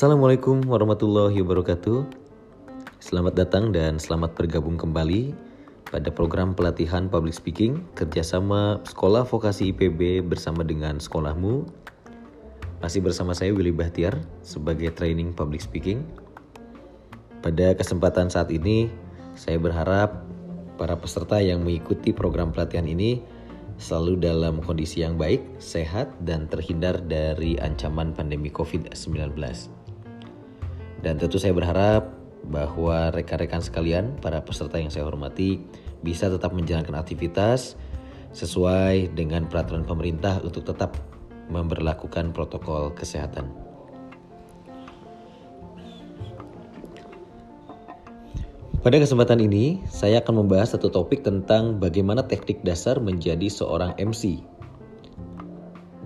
Assalamualaikum warahmatullahi wabarakatuh. Selamat datang dan selamat bergabung kembali pada program pelatihan public speaking kerjasama Sekolah Vokasi IPB bersama dengan sekolahmu. Masih bersama saya Willy Bahtiar sebagai training public speaking. Pada kesempatan saat ini, saya berharap para peserta yang mengikuti program pelatihan ini selalu dalam kondisi yang baik, sehat, dan terhindar dari ancaman pandemi COVID-19. Dan tentu saya berharap bahwa rekan-rekan sekalian, para peserta yang saya hormati, bisa tetap menjalankan aktivitas sesuai dengan peraturan pemerintah untuk tetap memperlakukan protokol kesehatan. Pada kesempatan ini, saya akan membahas satu topik tentang bagaimana teknik dasar menjadi seorang MC.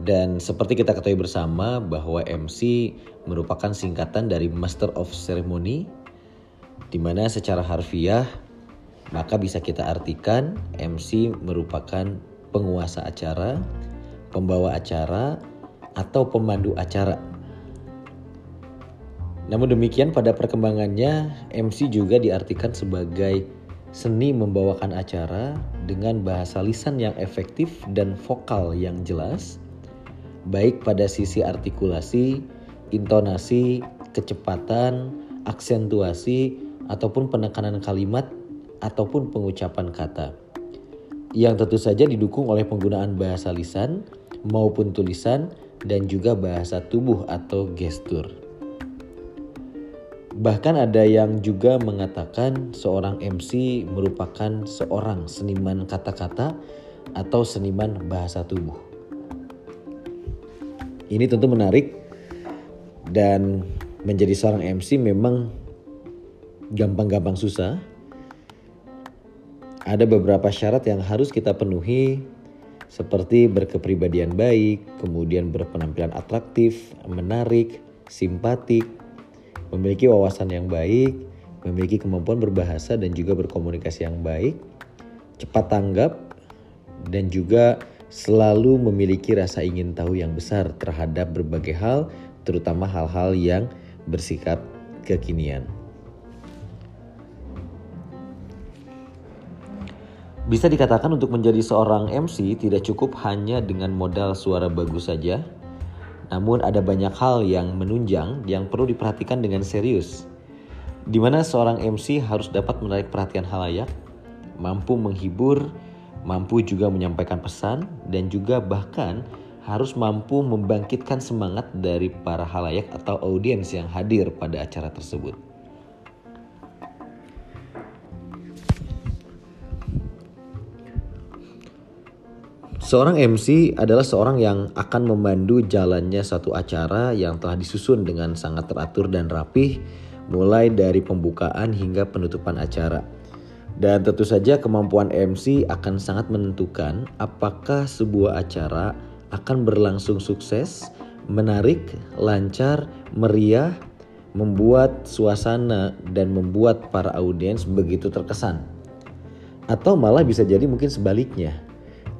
Dan seperti kita ketahui bersama bahwa MC merupakan singkatan dari Master of Ceremony, di mana secara harfiah maka bisa kita artikan MC merupakan penguasa acara, pembawa acara, atau pemandu acara. Namun demikian pada perkembangannya MC juga diartikan sebagai seni membawakan acara dengan bahasa lisan yang efektif dan vokal yang jelas baik pada sisi artikulasi, intonasi, kecepatan, aksentuasi ataupun penekanan kalimat ataupun pengucapan kata. Yang tentu saja didukung oleh penggunaan bahasa lisan maupun tulisan dan juga bahasa tubuh atau gestur. Bahkan ada yang juga mengatakan seorang MC merupakan seorang seniman kata-kata atau seniman bahasa tubuh. Ini tentu menarik dan menjadi seorang MC memang gampang-gampang susah. Ada beberapa syarat yang harus kita penuhi seperti berkepribadian baik, kemudian berpenampilan atraktif, menarik, simpatik, memiliki wawasan yang baik, memiliki kemampuan berbahasa dan juga berkomunikasi yang baik, cepat tanggap, dan juga selalu memiliki rasa ingin tahu yang besar terhadap berbagai hal, terutama hal-hal yang bersikap kekinian. Bisa dikatakan untuk menjadi seorang MC tidak cukup hanya dengan modal suara bagus saja, namun ada banyak hal yang menunjang yang perlu diperhatikan dengan serius. Di mana seorang MC harus dapat menarik perhatian halayak, mampu menghibur, mampu juga menyampaikan pesan, dan juga bahkan harus mampu membangkitkan semangat dari para halayak atau audiens yang hadir pada acara tersebut. Seorang MC adalah seorang yang akan memandu jalannya satu acara yang telah disusun dengan sangat teratur dan rapih, mulai dari pembukaan hingga penutupan acara. Dan tentu saja kemampuan MC akan sangat menentukan apakah sebuah acara akan berlangsung sukses, menarik, lancar, meriah, membuat suasana dan membuat para audiens begitu terkesan. Atau malah bisa jadi mungkin sebaliknya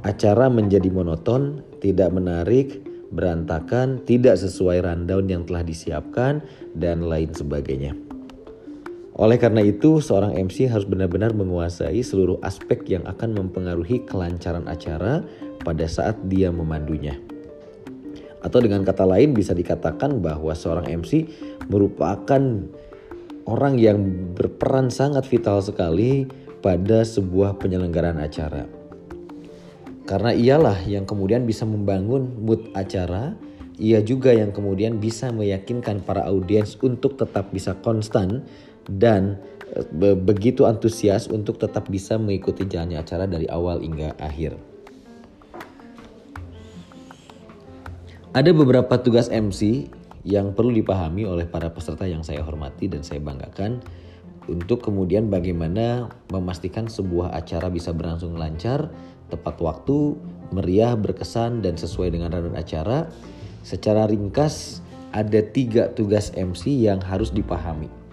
Acara menjadi monoton, tidak menarik, berantakan, tidak sesuai rundown yang telah disiapkan, dan lain sebagainya. Oleh karena itu, seorang MC harus benar-benar menguasai seluruh aspek yang akan mempengaruhi kelancaran acara pada saat dia memandunya. Atau dengan kata lain bisa dikatakan bahwa seorang MC merupakan orang yang berperan sangat vital sekali pada sebuah penyelenggaraan acara. Karena ialah yang kemudian bisa membangun mood acara, ia juga yang kemudian bisa meyakinkan para audiens untuk tetap bisa konstan dan be begitu antusias untuk tetap bisa mengikuti jalannya acara dari awal hingga akhir. Ada beberapa tugas MC yang perlu dipahami oleh para peserta yang saya hormati dan saya banggakan untuk kemudian bagaimana memastikan sebuah acara bisa berlangsung lancar tepat waktu, meriah, berkesan, dan sesuai dengan rundown acara. Secara ringkas, ada tiga tugas MC yang harus dipahami.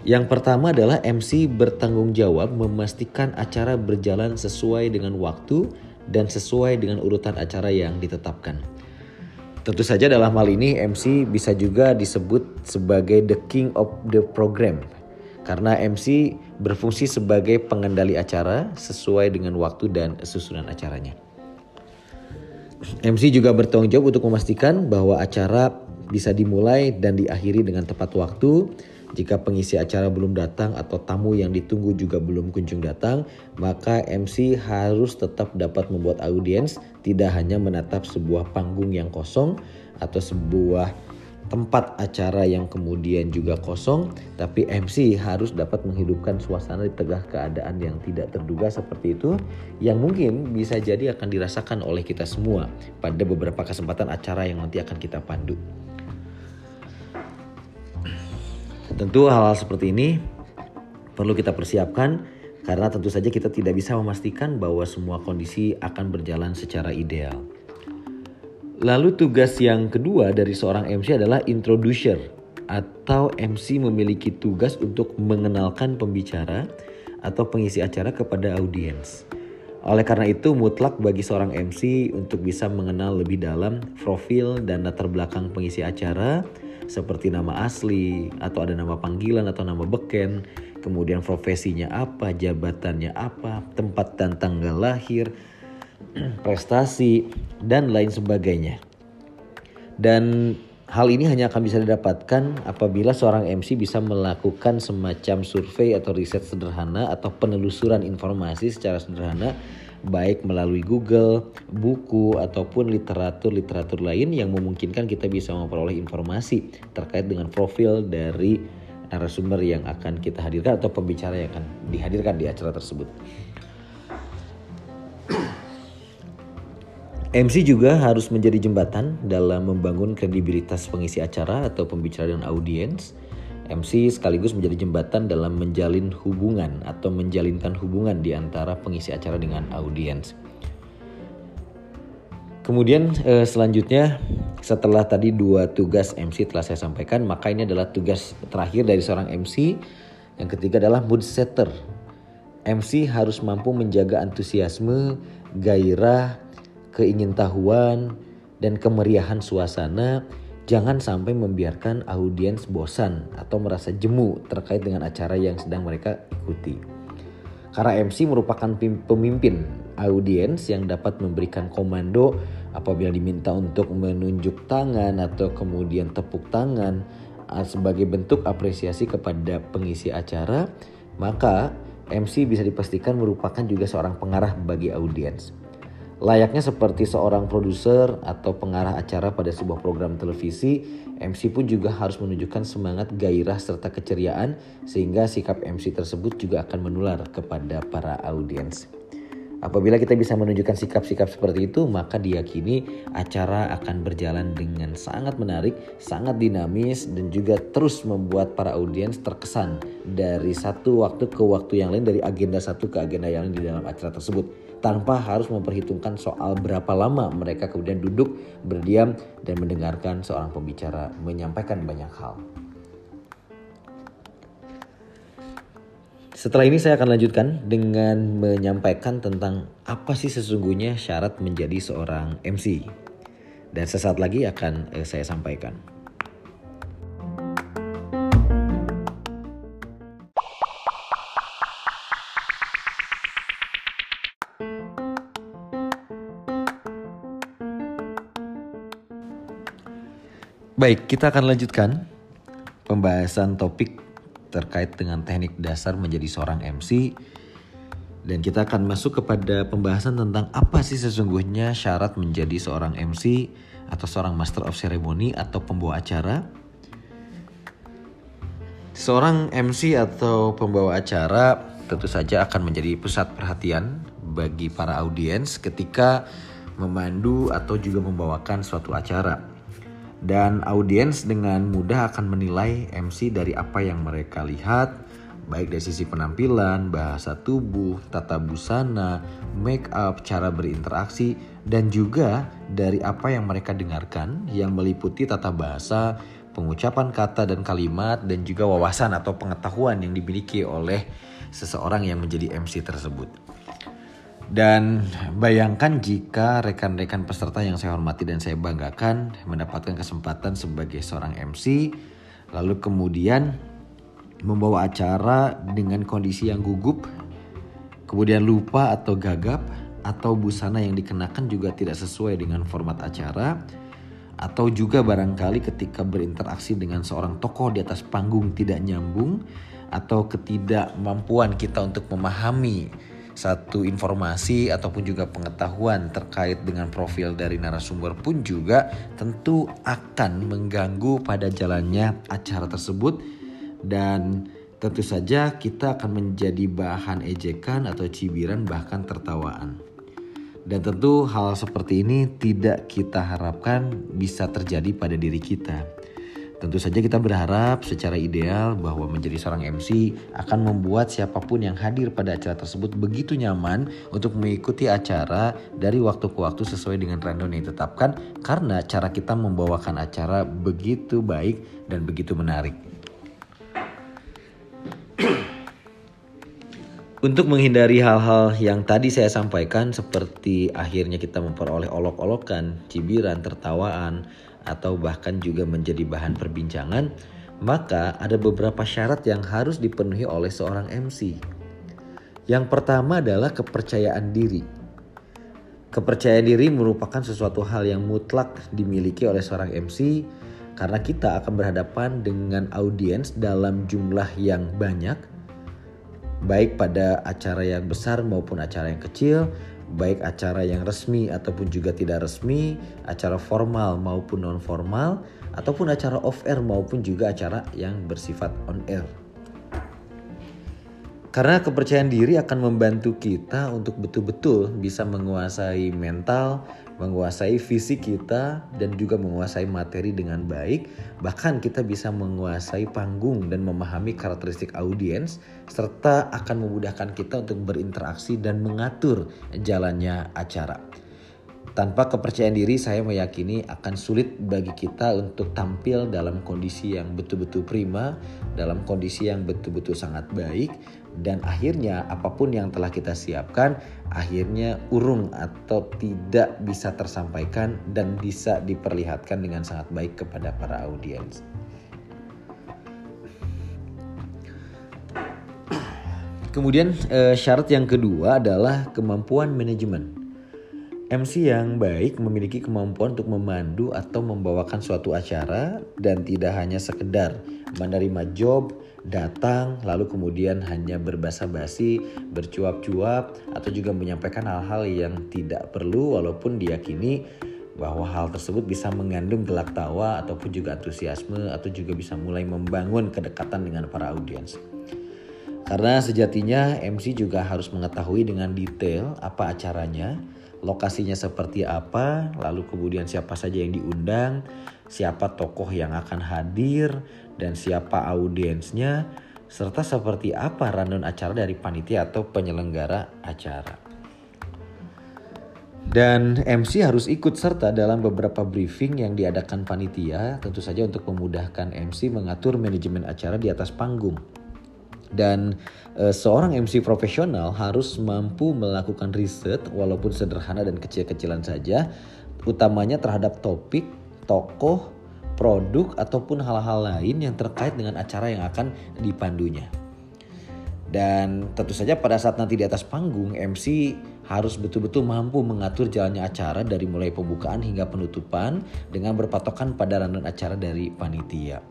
Yang pertama adalah MC bertanggung jawab memastikan acara berjalan sesuai dengan waktu dan sesuai dengan urutan acara yang ditetapkan. Tentu saja dalam hal ini MC bisa juga disebut sebagai the king of the program karena MC berfungsi sebagai pengendali acara sesuai dengan waktu dan susunan acaranya. MC juga bertanggung jawab untuk memastikan bahwa acara bisa dimulai dan diakhiri dengan tepat waktu. Jika pengisi acara belum datang atau tamu yang ditunggu juga belum kunjung datang, maka MC harus tetap dapat membuat audiens tidak hanya menatap sebuah panggung yang kosong atau sebuah tempat acara yang kemudian juga kosong, tapi MC harus dapat menghidupkan suasana di tengah keadaan yang tidak terduga seperti itu, yang mungkin bisa jadi akan dirasakan oleh kita semua pada beberapa kesempatan acara yang nanti akan kita pandu. Tentu hal-hal seperti ini perlu kita persiapkan karena tentu saja kita tidak bisa memastikan bahwa semua kondisi akan berjalan secara ideal. Lalu tugas yang kedua dari seorang MC adalah introducer atau MC memiliki tugas untuk mengenalkan pembicara atau pengisi acara kepada audiens. Oleh karena itu mutlak bagi seorang MC untuk bisa mengenal lebih dalam profil dan latar belakang pengisi acara seperti nama asli atau ada nama panggilan atau nama beken, kemudian profesinya apa, jabatannya apa, tempat dan tanggal lahir, prestasi, dan lain sebagainya. Dan hal ini hanya akan bisa didapatkan apabila seorang MC bisa melakukan semacam survei atau riset sederhana atau penelusuran informasi secara sederhana baik melalui Google, buku ataupun literatur-literatur lain yang memungkinkan kita bisa memperoleh informasi terkait dengan profil dari narasumber yang akan kita hadirkan atau pembicara yang akan dihadirkan di acara tersebut. MC juga harus menjadi jembatan dalam membangun kredibilitas pengisi acara atau pembicara dengan audiens. MC sekaligus menjadi jembatan dalam menjalin hubungan atau menjalinkan hubungan di antara pengisi acara dengan audiens. Kemudian eh, selanjutnya setelah tadi dua tugas MC telah saya sampaikan, maka ini adalah tugas terakhir dari seorang MC. Yang ketiga adalah mood setter. MC harus mampu menjaga antusiasme, gairah, keingintahuan, dan kemeriahan suasana, jangan sampai membiarkan audiens bosan atau merasa jemu terkait dengan acara yang sedang mereka ikuti. Karena MC merupakan pemimpin audiens yang dapat memberikan komando apabila diminta untuk menunjuk tangan atau kemudian tepuk tangan ah, sebagai bentuk apresiasi kepada pengisi acara, maka MC bisa dipastikan merupakan juga seorang pengarah bagi audiens. Layaknya seperti seorang produser atau pengarah acara pada sebuah program televisi, MC pun juga harus menunjukkan semangat gairah serta keceriaan sehingga sikap MC tersebut juga akan menular kepada para audiens. Apabila kita bisa menunjukkan sikap-sikap seperti itu, maka diyakini acara akan berjalan dengan sangat menarik, sangat dinamis, dan juga terus membuat para audiens terkesan dari satu waktu ke waktu yang lain, dari agenda satu ke agenda yang lain di dalam acara tersebut tanpa harus memperhitungkan soal berapa lama mereka kemudian duduk berdiam dan mendengarkan seorang pembicara menyampaikan banyak hal. Setelah ini saya akan lanjutkan dengan menyampaikan tentang apa sih sesungguhnya syarat menjadi seorang MC. Dan sesaat lagi akan eh, saya sampaikan. Baik, kita akan lanjutkan pembahasan topik terkait dengan teknik dasar menjadi seorang MC dan kita akan masuk kepada pembahasan tentang apa sih sesungguhnya syarat menjadi seorang MC atau seorang master of ceremony atau pembawa acara. Seorang MC atau pembawa acara tentu saja akan menjadi pusat perhatian bagi para audiens ketika memandu atau juga membawakan suatu acara dan audiens dengan mudah akan menilai MC dari apa yang mereka lihat baik dari sisi penampilan, bahasa tubuh, tata busana, make up, cara berinteraksi dan juga dari apa yang mereka dengarkan yang meliputi tata bahasa, pengucapan kata dan kalimat dan juga wawasan atau pengetahuan yang dimiliki oleh seseorang yang menjadi MC tersebut. Dan bayangkan jika rekan-rekan peserta yang saya hormati dan saya banggakan mendapatkan kesempatan sebagai seorang MC, lalu kemudian membawa acara dengan kondisi yang gugup, kemudian lupa atau gagap, atau busana yang dikenakan juga tidak sesuai dengan format acara, atau juga barangkali ketika berinteraksi dengan seorang tokoh di atas panggung tidak nyambung, atau ketidakmampuan kita untuk memahami satu informasi ataupun juga pengetahuan terkait dengan profil dari narasumber pun juga tentu akan mengganggu pada jalannya acara tersebut dan tentu saja kita akan menjadi bahan ejekan atau cibiran bahkan tertawaan. Dan tentu hal seperti ini tidak kita harapkan bisa terjadi pada diri kita. Tentu saja kita berharap secara ideal bahwa menjadi seorang MC akan membuat siapa pun yang hadir pada acara tersebut begitu nyaman untuk mengikuti acara dari waktu ke waktu sesuai dengan rundown yang ditetapkan karena cara kita membawakan acara begitu baik dan begitu menarik. Untuk menghindari hal-hal yang tadi saya sampaikan seperti akhirnya kita memperoleh olok-olokan, cibiran, tertawaan, atau bahkan juga menjadi bahan perbincangan, maka ada beberapa syarat yang harus dipenuhi oleh seorang MC. Yang pertama adalah kepercayaan diri. Kepercayaan diri merupakan sesuatu hal yang mutlak dimiliki oleh seorang MC karena kita akan berhadapan dengan audiens dalam jumlah yang banyak baik pada acara yang besar maupun acara yang kecil baik acara yang resmi ataupun juga tidak resmi, acara formal maupun non formal, ataupun acara off air maupun juga acara yang bersifat on air. Karena kepercayaan diri akan membantu kita untuk betul-betul bisa menguasai mental, menguasai fisik kita, dan juga menguasai materi dengan baik. Bahkan kita bisa menguasai panggung dan memahami karakteristik audiens, serta akan memudahkan kita untuk berinteraksi dan mengatur jalannya acara. Tanpa kepercayaan diri, saya meyakini akan sulit bagi kita untuk tampil dalam kondisi yang betul-betul prima, dalam kondisi yang betul-betul sangat baik, dan akhirnya apa pun yang telah kita siapkan akhirnya urung atau tidak bisa tersampaikan dan bisa diperlihatkan dengan sangat baik kepada para audiens. Kemudian eh, syarat yang kedua adalah kemampuan manajemen. MC yang baik memiliki kemampuan untuk memandu atau membawakan suatu acara dan tidak hanya sekedar menerima job, datang lalu kemudian hanya berbahasa basi, bercuap-cuap atau juga menyampaikan hal-hal yang tidak perlu walaupun diyakini bahwa hal tersebut bisa mengandung gelak tawa ataupun juga antusiasme atau juga bisa mulai membangun kedekatan dengan para audiens. Karena sejatinya MC juga harus mengetahui dengan detail apa acaranya, lokasinya seperti apa, lalu kemudian siapa saja yang diundang, siapa tokoh yang akan hadir, dan siapa audiensnya, serta seperti apa rundown acara dari panitia atau penyelenggara acara. Dan MC harus ikut serta dalam beberapa briefing yang diadakan panitia, tentu saja untuk memudahkan MC mengatur manajemen acara di atas panggung. Dan e, seorang MC profesional harus mampu melakukan riset walaupun sederhana dan kecil-kecilan saja, utamanya terhadap topik, tokoh, produk ataupun hal-hal lain yang terkait dengan acara yang akan dipandunya. Dan tentu saja pada saat nanti di atas panggung MC harus betul-betul mampu mengatur jalannya acara dari mulai pembukaan hingga penutupan dengan berpatokan pada rundown acara dari panitia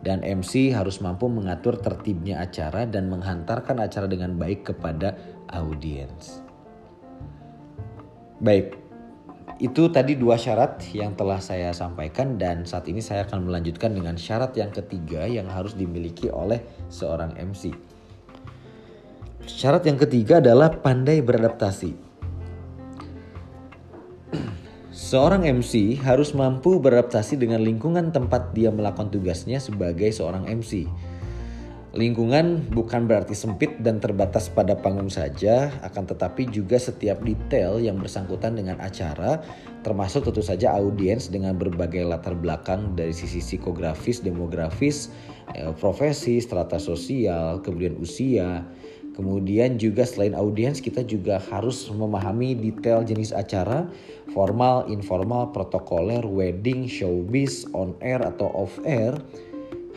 dan MC harus mampu mengatur tertibnya acara dan menghantarkan acara dengan baik kepada audiens. Baik, itu tadi dua syarat yang telah saya sampaikan dan saat ini saya akan melanjutkan dengan syarat yang ketiga yang harus dimiliki oleh seorang MC. Syarat yang ketiga adalah pandai beradaptasi. Seorang MC harus mampu beradaptasi dengan lingkungan tempat dia melakukan tugasnya sebagai seorang MC. Lingkungan bukan berarti sempit dan terbatas pada panggung saja, akan tetapi juga setiap detail yang bersangkutan dengan acara, termasuk tentu saja audiens dengan berbagai latar belakang dari sisi psikografis, demografis, eh, profesi, strata sosial, kemudian usia, Kemudian juga selain audiens kita juga harus memahami detail jenis acara, formal, informal, protokoler, wedding, showbiz, on air atau off air.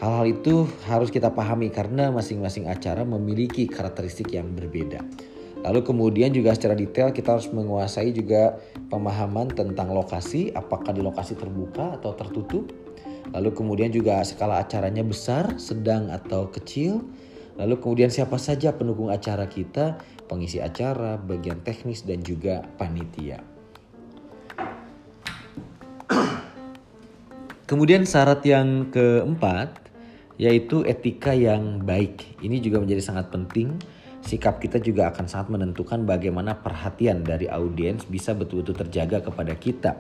Hal-hal itu harus kita pahami karena masing-masing acara memiliki karakteristik yang berbeda. Lalu kemudian juga secara detail kita harus menguasai juga pemahaman tentang lokasi, apakah di lokasi terbuka atau tertutup. Lalu kemudian juga skala acaranya besar, sedang atau kecil Lalu kemudian siapa saja pendukung acara kita, pengisi acara, bagian teknis dan juga panitia. Kemudian syarat yang keempat yaitu etika yang baik. Ini juga menjadi sangat penting. Sikap kita juga akan sangat menentukan bagaimana perhatian dari audiens bisa betul-betul terjaga kepada kita.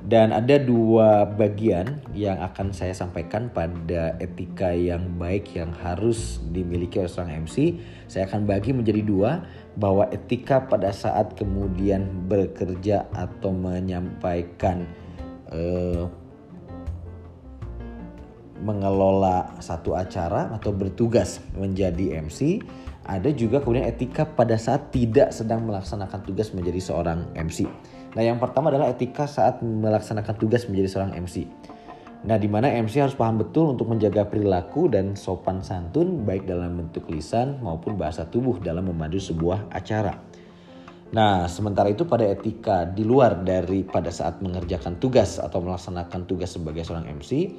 Dan ada dua bagian yang akan saya sampaikan pada etika yang baik yang harus dimiliki oleh seorang MC. Saya akan bagi menjadi dua, bahwa etika pada saat kemudian bekerja atau menyampaikan eh, mengelola satu acara atau bertugas menjadi MC. Ada juga kemudian etika pada saat tidak sedang melaksanakan tugas menjadi seorang MC. Nah, yang pertama adalah etika saat melaksanakan tugas menjadi seorang MC. Nah, di mana MC harus paham betul untuk menjaga perilaku dan sopan santun baik dalam bentuk lisan maupun bahasa tubuh dalam memandu sebuah acara. Nah, sementara itu pada etika di luar dari pada saat mengerjakan tugas atau melaksanakan tugas sebagai seorang MC,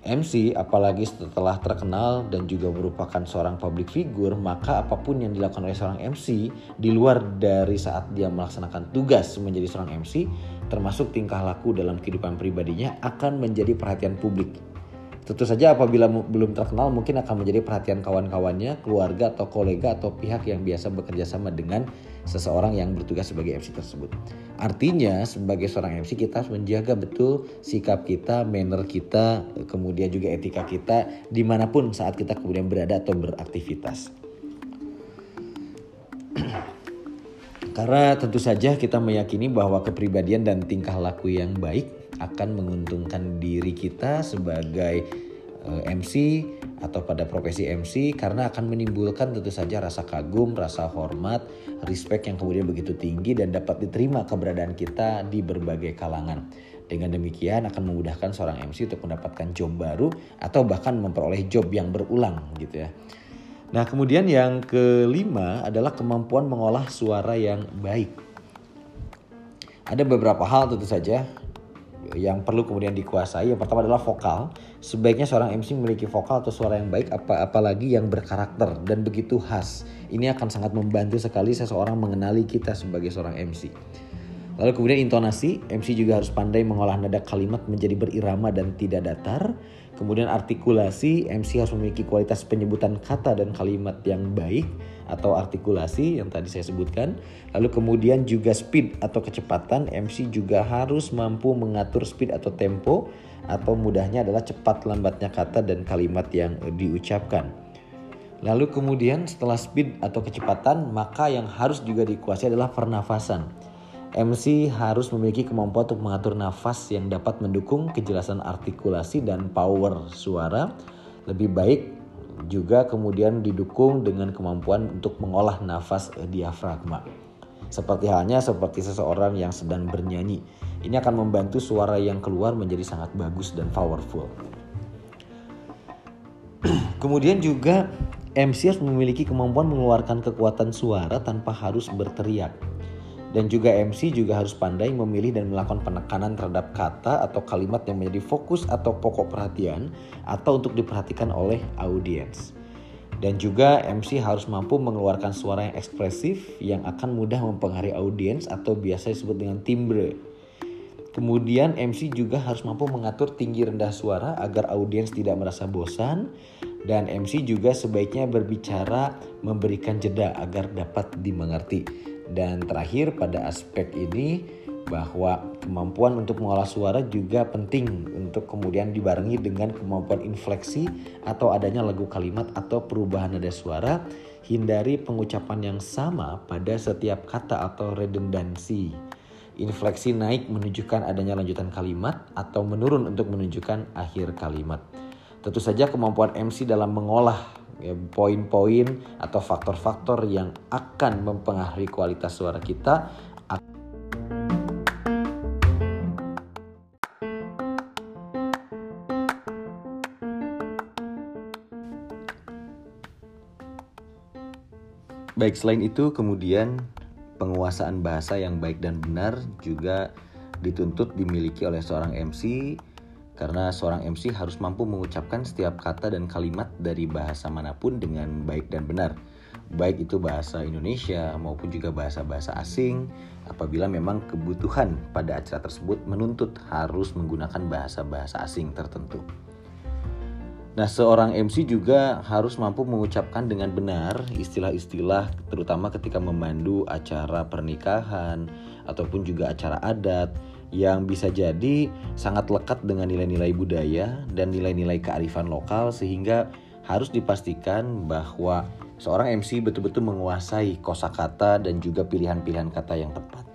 MC apalagi setelah terkenal dan juga merupakan seorang public figure maka apa pun yang dilakukan oleh seorang MC di luar dari saat dia melaksanakan tugas menjadi seorang MC termasuk tingkah laku dalam kehidupan pribadinya akan menjadi perhatian publik. Tentu saja apabila belum terkenal mungkin akan menjadi perhatian kawan-kawannya, keluarga atau kolega atau pihak yang biasa bekerja sama dengan seseorang yang bertugas sebagai MC tersebut. Artinya sebagai seorang MC kita harus menjaga betul sikap kita, manner kita, kemudian juga etika kita di mana pun saat kita kemudian berada atau beraktivitas. Karena tentu saja kita meyakini bahwa kepribadian dan tingkah laku yang baik akan menguntungkan diri kita sebagai eh, MC atau pada profesi MC karena akan menimbulkan tentu saja rasa kagum, rasa hormat, respect yang kemudian begitu tinggi dan dapat diterima keberadaan kita di berbagai kalangan. Dengan demikian akan memudahkan seorang MC untuk mendapatkan job baru atau bahkan memperoleh job yang berulang gitu ya. Nah, kemudian yang kelima adalah kemampuan mengolah suara yang baik. Ada beberapa hal tentu saja yang perlu kemudian dikuasai. Yang pertama adalah vokal. Sebaiknya seorang MC memiliki vokal atau suara yang baik apa apalagi yang berkarakter dan begitu khas. Ini akan sangat membantu sekali seseorang mengenali kita sebagai seorang MC. Lalu kemudian intonasi, MC juga harus pandai mengolah nada kalimat menjadi berirama dan tidak datar. Kemudian artikulasi, MC harus memiliki kualitas penyebutan kata dan kalimat yang baik atau artikulasi yang tadi saya sebutkan. Lalu kemudian juga speed atau kecepatan, MC juga harus mampu mengatur speed atau tempo atau mudahnya adalah cepat lambatnya kata dan kalimat yang diucapkan. Lalu kemudian setelah speed atau kecepatan, maka yang harus juga dikuasai adalah pernafasan. MC harus memiliki kemampuan untuk mengatur nafas yang dapat mendukung kejelasan artikulasi dan power suara. Lebih baik juga kemudian didukung dengan kemampuan untuk mengolah nafas diafragma. Seperti halnya seperti seseorang yang sedang bernyanyi. Ini akan membantu suara yang keluar menjadi sangat bagus dan powerful. Kemudian juga MC harus memiliki kemampuan mengeluarkan kekuatan suara tanpa harus berteriak. Dan juga MC juga harus pandai memilih dan melakukan penekanan terhadap kata atau kalimat yang menjadi fokus atau pokok perhatian atau untuk diperhatikan oleh audiens. Dan juga MC harus mampu mengeluarkan suara yang ekspresif yang akan mudah mempengaruhi audiens atau biasa disebut dengan timbre. Kemudian MC juga harus mampu mengatur tinggi rendah suara agar audiens tidak merasa bosan dan MC juga sebaiknya berbicara memberikan jeda agar dapat dimengerti. Dan terakhir pada aspek ini bahwa kemampuan untuk mengolah suara juga penting untuk kemudian dibarengi dengan kemampuan infleksi atau adanya lagu kalimat atau perubahan nada suara. Hindari pengucapan yang sama pada setiap kata atau redundansi. Infleksi naik menunjukkan adanya lanjutan kalimat atau menurun untuk menunjukkan akhir kalimat. Tentu saja kemampuan MC dalam mengolah poin-poin atau faktor-faktor yang akan mempengaruhi kualitas suara kita Baik, selain itu kemudian penguasaan bahasa yang baik dan benar juga dituntut dimiliki oleh seorang MC karena seorang MC harus mampu mengucapkan setiap kata dan kalimat dari bahasa mana pun dengan baik dan benar. Baik itu bahasa Indonesia maupun juga bahasa-bahasa asing apabila memang kebutuhan pada acara tersebut menuntut harus menggunakan bahasa-bahasa asing tertentu. Nah, seorang MC juga harus mampu mengucapkan dengan benar istilah-istilah terutama ketika memandu acara pernikahan ataupun juga acara adat yang bisa jadi sangat lekat dengan nilai-nilai budaya dan nilai-nilai kearifan lokal sehingga harus dipastikan bahwa seorang MC betul-betul menguasai kosakata dan juga pilihan-pilihan kata yang tepat.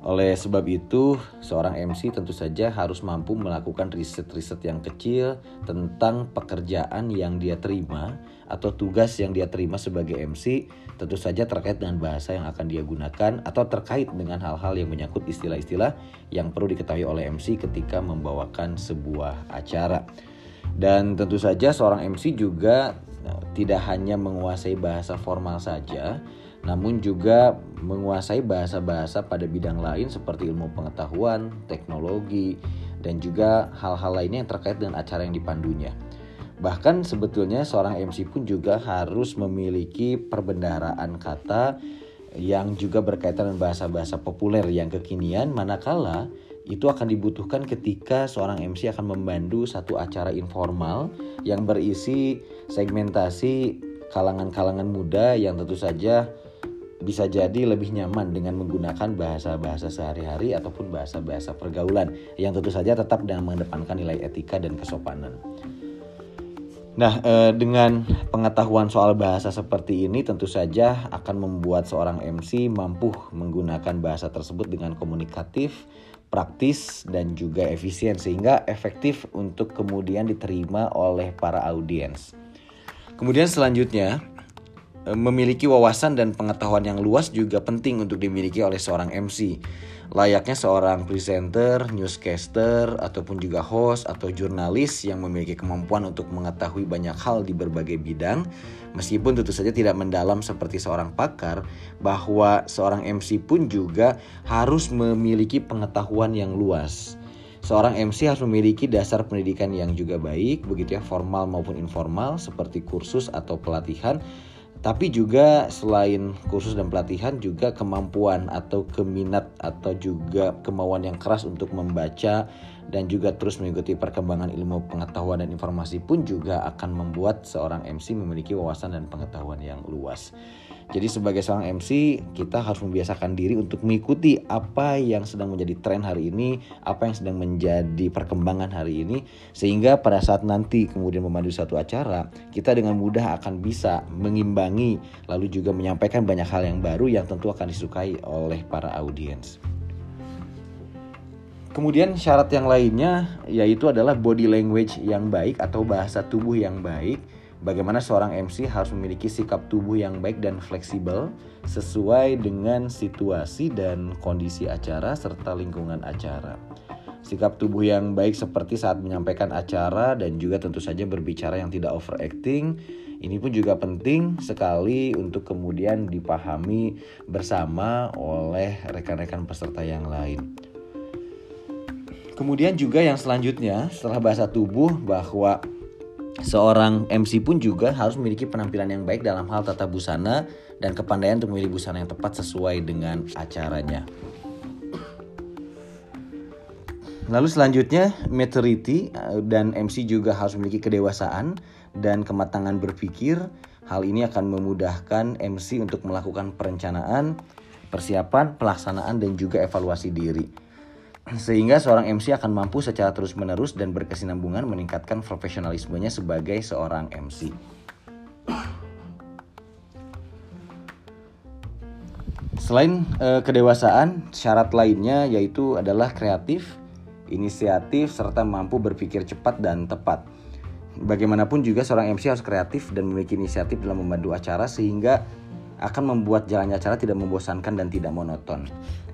Oleh sebab itu, seorang MC tentu saja harus mampu melakukan riset-riset yang kecil tentang pekerjaan yang dia terima atau tugas yang dia terima sebagai MC, tentu saja terkait dengan bahasa yang akan dia gunakan atau terkait dengan hal-hal yang menyangkut istilah-istilah yang perlu diketahui oleh MC ketika membawakan sebuah acara. Dan tentu saja seorang MC juga eh, tidak hanya menguasai bahasa formal saja, namun juga menguasai bahasa-bahasa pada bidang lain seperti ilmu pengetahuan, teknologi, dan juga hal-hal lainnya yang terkait dengan acara yang dipandunya. Bahkan sebetulnya seorang MC pun juga harus memiliki perbendaharaan kata yang juga berkaitan dengan bahasa-bahasa populer yang kekinian manakala itu akan dibutuhkan ketika seorang MC akan membantu satu acara informal yang berisi segmentasi kalangan-kalangan muda yang tentu saja bisa jadi lebih nyaman dengan menggunakan bahasa-bahasa sehari-hari ataupun bahasa-bahasa pergaulan yang tentu saja tetap dengan mengedepankan nilai etika dan kesopanan. Nah, eh, dengan pengetahuan soal bahasa seperti ini tentu saja akan membuat seorang MC mampu menggunakan bahasa tersebut dengan komunikatif, praktis dan juga efisien sehingga efektif untuk kemudian diterima oleh para audiens. Kemudian selanjutnya memiliki wawasan dan pengetahuan yang luas juga penting untuk dimiliki oleh seorang MC. Layaknya seorang presenter, newscaster, ataupun juga host atau jurnalis yang memiliki kemampuan untuk mengetahui banyak hal di berbagai bidang, meskipun tentu saja tidak mendalam seperti seorang pakar, bahwa seorang MC pun juga harus memiliki pengetahuan yang luas. Seorang MC harus memiliki dasar pendidikan yang juga baik, begitu ya, formal maupun informal, seperti kursus atau pelatihan, tapi juga selain kursus dan pelatihan juga kemampuan atau keminat atau juga kemauan yang keras untuk membaca dan juga terus mengikuti perkembangan ilmu pengetahuan dan informasi pun juga akan membuat seorang MC memiliki wawasan dan pengetahuan yang luas. Jadi sebagai seorang MC kita harus membiasakan diri untuk mengikuti apa yang sedang menjadi tren hari ini, apa yang sedang menjadi perkembangan hari ini sehingga pada saat nanti kemudian memandu satu acara, kita dengan mudah akan bisa mengimbangi lalu juga menyampaikan banyak hal yang baru yang tentu akan disukai oleh para audiens. Kemudian syarat yang lainnya yaitu adalah body language yang baik atau bahasa tubuh yang baik bagaimana seorang MC harus memiliki sikap tubuh yang baik dan fleksibel sesuai dengan situasi dan kondisi acara serta lingkungan acara. Sikap tubuh yang baik seperti saat menyampaikan acara dan juga tentu saja berbicara yang tidak overacting. Ini pun juga penting sekali untuk kemudian dipahami bersama oleh rekan-rekan peserta yang lain. Kemudian juga yang selanjutnya setelah bahasa tubuh bahwa Seorang MC pun juga harus memiliki penampilan yang baik dalam hal tata busana dan kepandaian untuk memilih busana yang tepat sesuai dengan acaranya. Lalu selanjutnya maturity eh, dan MC juga harus memiliki kedewasaan dan kematangan berpikir. Hal ini akan memudahkan MC untuk melakukan perencanaan, persiapan, pelaksanaan dan juga evaluasi diri sehingga seorang MC akan mampu secara terus-menerus dan berkesinambungan meningkatkan profesionalismenya sebagai seorang MC. Selain eh, kedewasaan, syarat lainnya yaitu adalah kreatif, inisiatif serta mampu berpikir cepat dan tepat. bagaimanapun juga seorang MC harus kreatif dan memiliki inisiatif dalam membantu acara sehingga akan membuat jalannya acara tidak membosankan dan tidak monoton.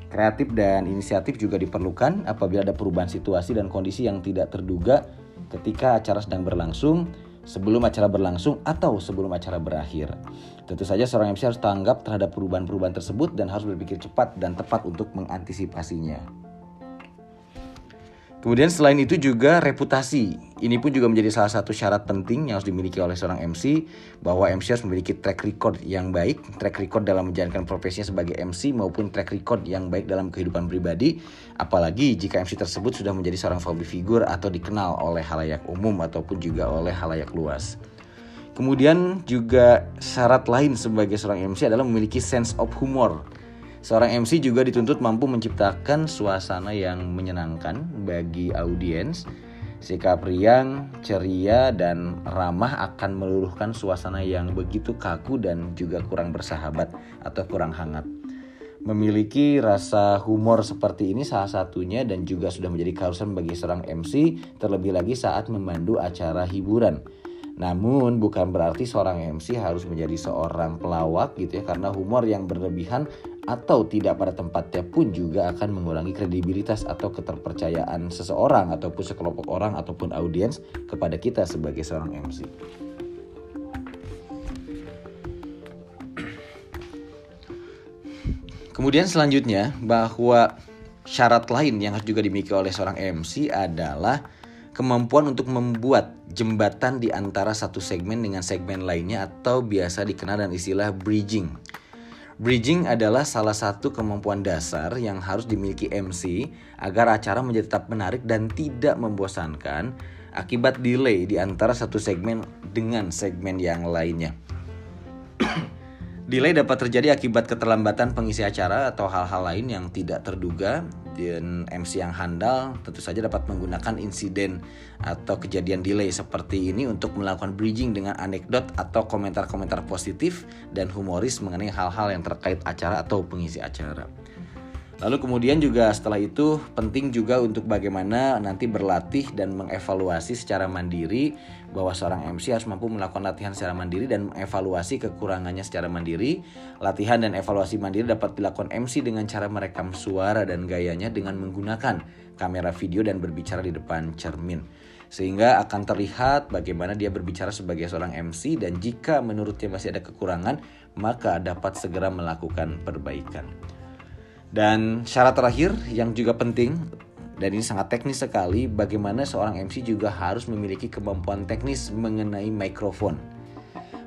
Kreatif dan inisiatif juga diperlukan apabila ada perubahan situasi dan kondisi yang tidak terduga ketika acara sedang berlangsung, sebelum acara berlangsung atau sebelum acara berakhir. Tentu saja seorang MC harus tanggap terhadap perubahan-perubahan tersebut dan harus berpikir cepat dan tepat untuk mengantisipasinya. Kemudian selain itu juga reputasi. Ini pun juga menjadi salah satu syarat penting yang harus dimiliki oleh seorang MC bahwa MC harus memiliki track record yang baik, track record dalam menjalankan profesinya sebagai MC maupun track record yang baik dalam kehidupan pribadi, apalagi jika MC tersebut sudah menjadi seorang public figure atau dikenal oleh halayak umum ataupun juga oleh halayak luas. Kemudian juga syarat lain sebagai seorang MC adalah memiliki sense of humor Seorang MC juga dituntut mampu menciptakan suasana yang menyenangkan bagi audiens. Sikap riang, ceria, dan ramah akan meluluhkan suasana yang begitu kaku dan juga kurang bersahabat atau kurang hangat. Memiliki rasa humor seperti ini salah satunya dan juga sudah menjadi keharusan bagi seorang MC terlebih lagi saat memandu acara hiburan. Namun bukan berarti seorang MC harus menjadi seorang pelawak gitu ya karena humor yang berlebihan atau tidak pada tempatnya pun juga akan mengurangi kredibilitas atau keterpercayaan seseorang ataupun sekelompok orang ataupun audiens kepada kita sebagai seorang MC. Kemudian selanjutnya bahwa syarat lain yang harus juga dimiliki oleh seorang MC adalah kemampuan untuk membuat jembatan di antara satu segmen dengan segmen lainnya atau biasa dikenal dengan istilah bridging. Bridging adalah salah satu kemampuan dasar yang harus dimiliki MC agar acara menjadi tetap menarik dan tidak membosankan akibat delay di antara satu segmen dengan segmen yang lainnya. delay dapat terjadi akibat keterlambatan pengisi acara atau hal-hal lain yang tidak terduga dan MC yang handal tentu saja dapat menggunakan insiden atau kejadian delay seperti ini untuk melakukan bridging dengan anekdot atau komentar-komentar positif dan humoris mengenai hal-hal yang terkait acara atau pengisi acara. Lalu kemudian juga setelah itu penting juga untuk bagaimana nanti berlatih dan mengevaluasi secara mandiri bahwa seorang MC harus mampu melakukan latihan secara mandiri dan mengevaluasi kekurangannya secara mandiri. Latihan dan evaluasi mandiri dapat dilakukan MC dengan cara merekam suara dan gayanya dengan menggunakan kamera video dan berbicara di depan cermin. Sehingga akan terlihat bagaimana dia berbicara sebagai seorang MC dan jika menurutnya masih ada kekurangan, maka dapat segera melakukan perbaikan. Dan syarat terakhir yang juga penting dan ini sangat teknis sekali bagaimana seorang MC juga harus memiliki kemampuan teknis mengenai mikrofon.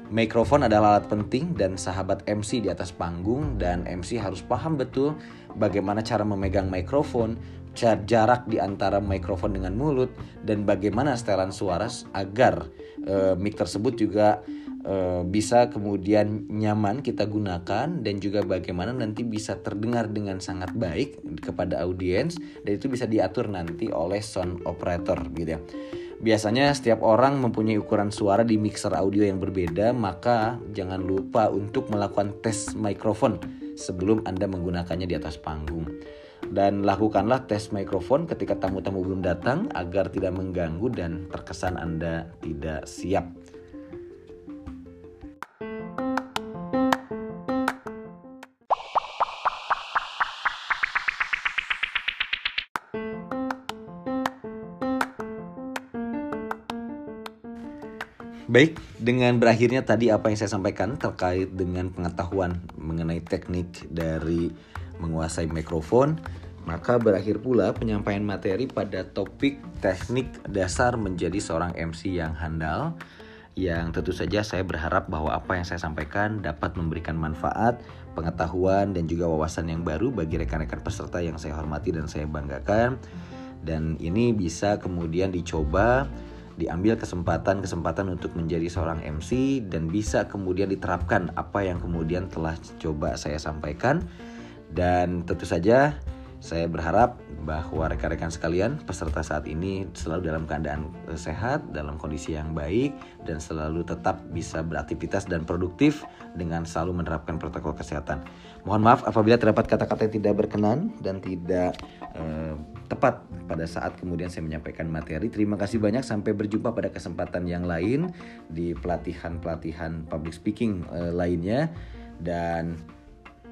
Mikrofon adalah alat penting dan sahabat MC di atas panggung dan MC harus paham betul bagaimana cara memegang mikrofon, jarak di antara mikrofon dengan mulut dan bagaimana setelan suara agar e, mic tersebut juga Eh, bisa kemudian nyaman kita gunakan dan juga bagaimana nanti bisa terdengar dengan sangat baik kepada audiens dan itu bisa diatur nanti oleh sound operator gitu ya. Biasanya setiap orang mempunyai ukuran suara di mixer audio yang berbeda, maka jangan lupa untuk melakukan tes mikrofon sebelum Anda menggunakannya di atas panggung. Dan lakukanlah tes mikrofon ketika tamu-tamu belum datang agar tidak mengganggu dan terkesan Anda tidak siap. Baik, dengan berakhirnya tadi apa yang saya sampaikan terkait dengan pengetahuan mengenai teknik dari menguasai mikrofon, maka berakhir pula penyampaian materi pada topik teknik dasar menjadi seorang MC yang handal yang tentu saja saya berharap bahwa apa yang saya sampaikan dapat memberikan manfaat, pengetahuan dan juga wawasan yang baru bagi rekan-rekan peserta yang saya hormati dan saya banggakan. Dan ini bisa kemudian dicoba diambil kesempatan-kesempatan untuk menjadi seorang MC dan bisa kemudian diterapkan apa yang kemudian telah coba saya sampaikan. Dan tentu saja Saya berharap bahwa rekan-rekan sekalian peserta saat ini selalu dalam keadaan eh, sehat, dalam kondisi yang baik dan selalu tetap bisa beraktivitas dan produktif dengan selalu menerapkan protokol kesehatan. Mohon maaf apabila terdapat kata-kata yang tidak berkenan dan tidak eh, tepat pada saat kemudian saya menyampaikan materi. Terima kasih banyak sampai berjumpa pada kesempatan yang lain di pelatihan-pelatihan public speaking eh, lainnya dan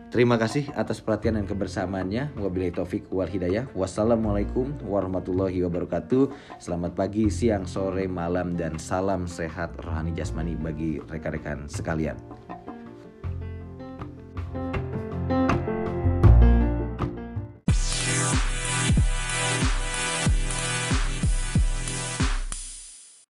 Terima kasih atas perhatian dan kebersamaannya. Wabillahi taufik wal hidayah. Wassalamualaikum warahmatullahi wabarakatuh. Selamat pagi, siang, sore, malam dan salam sehat rohani jasmani bagi rekan-rekan sekalian.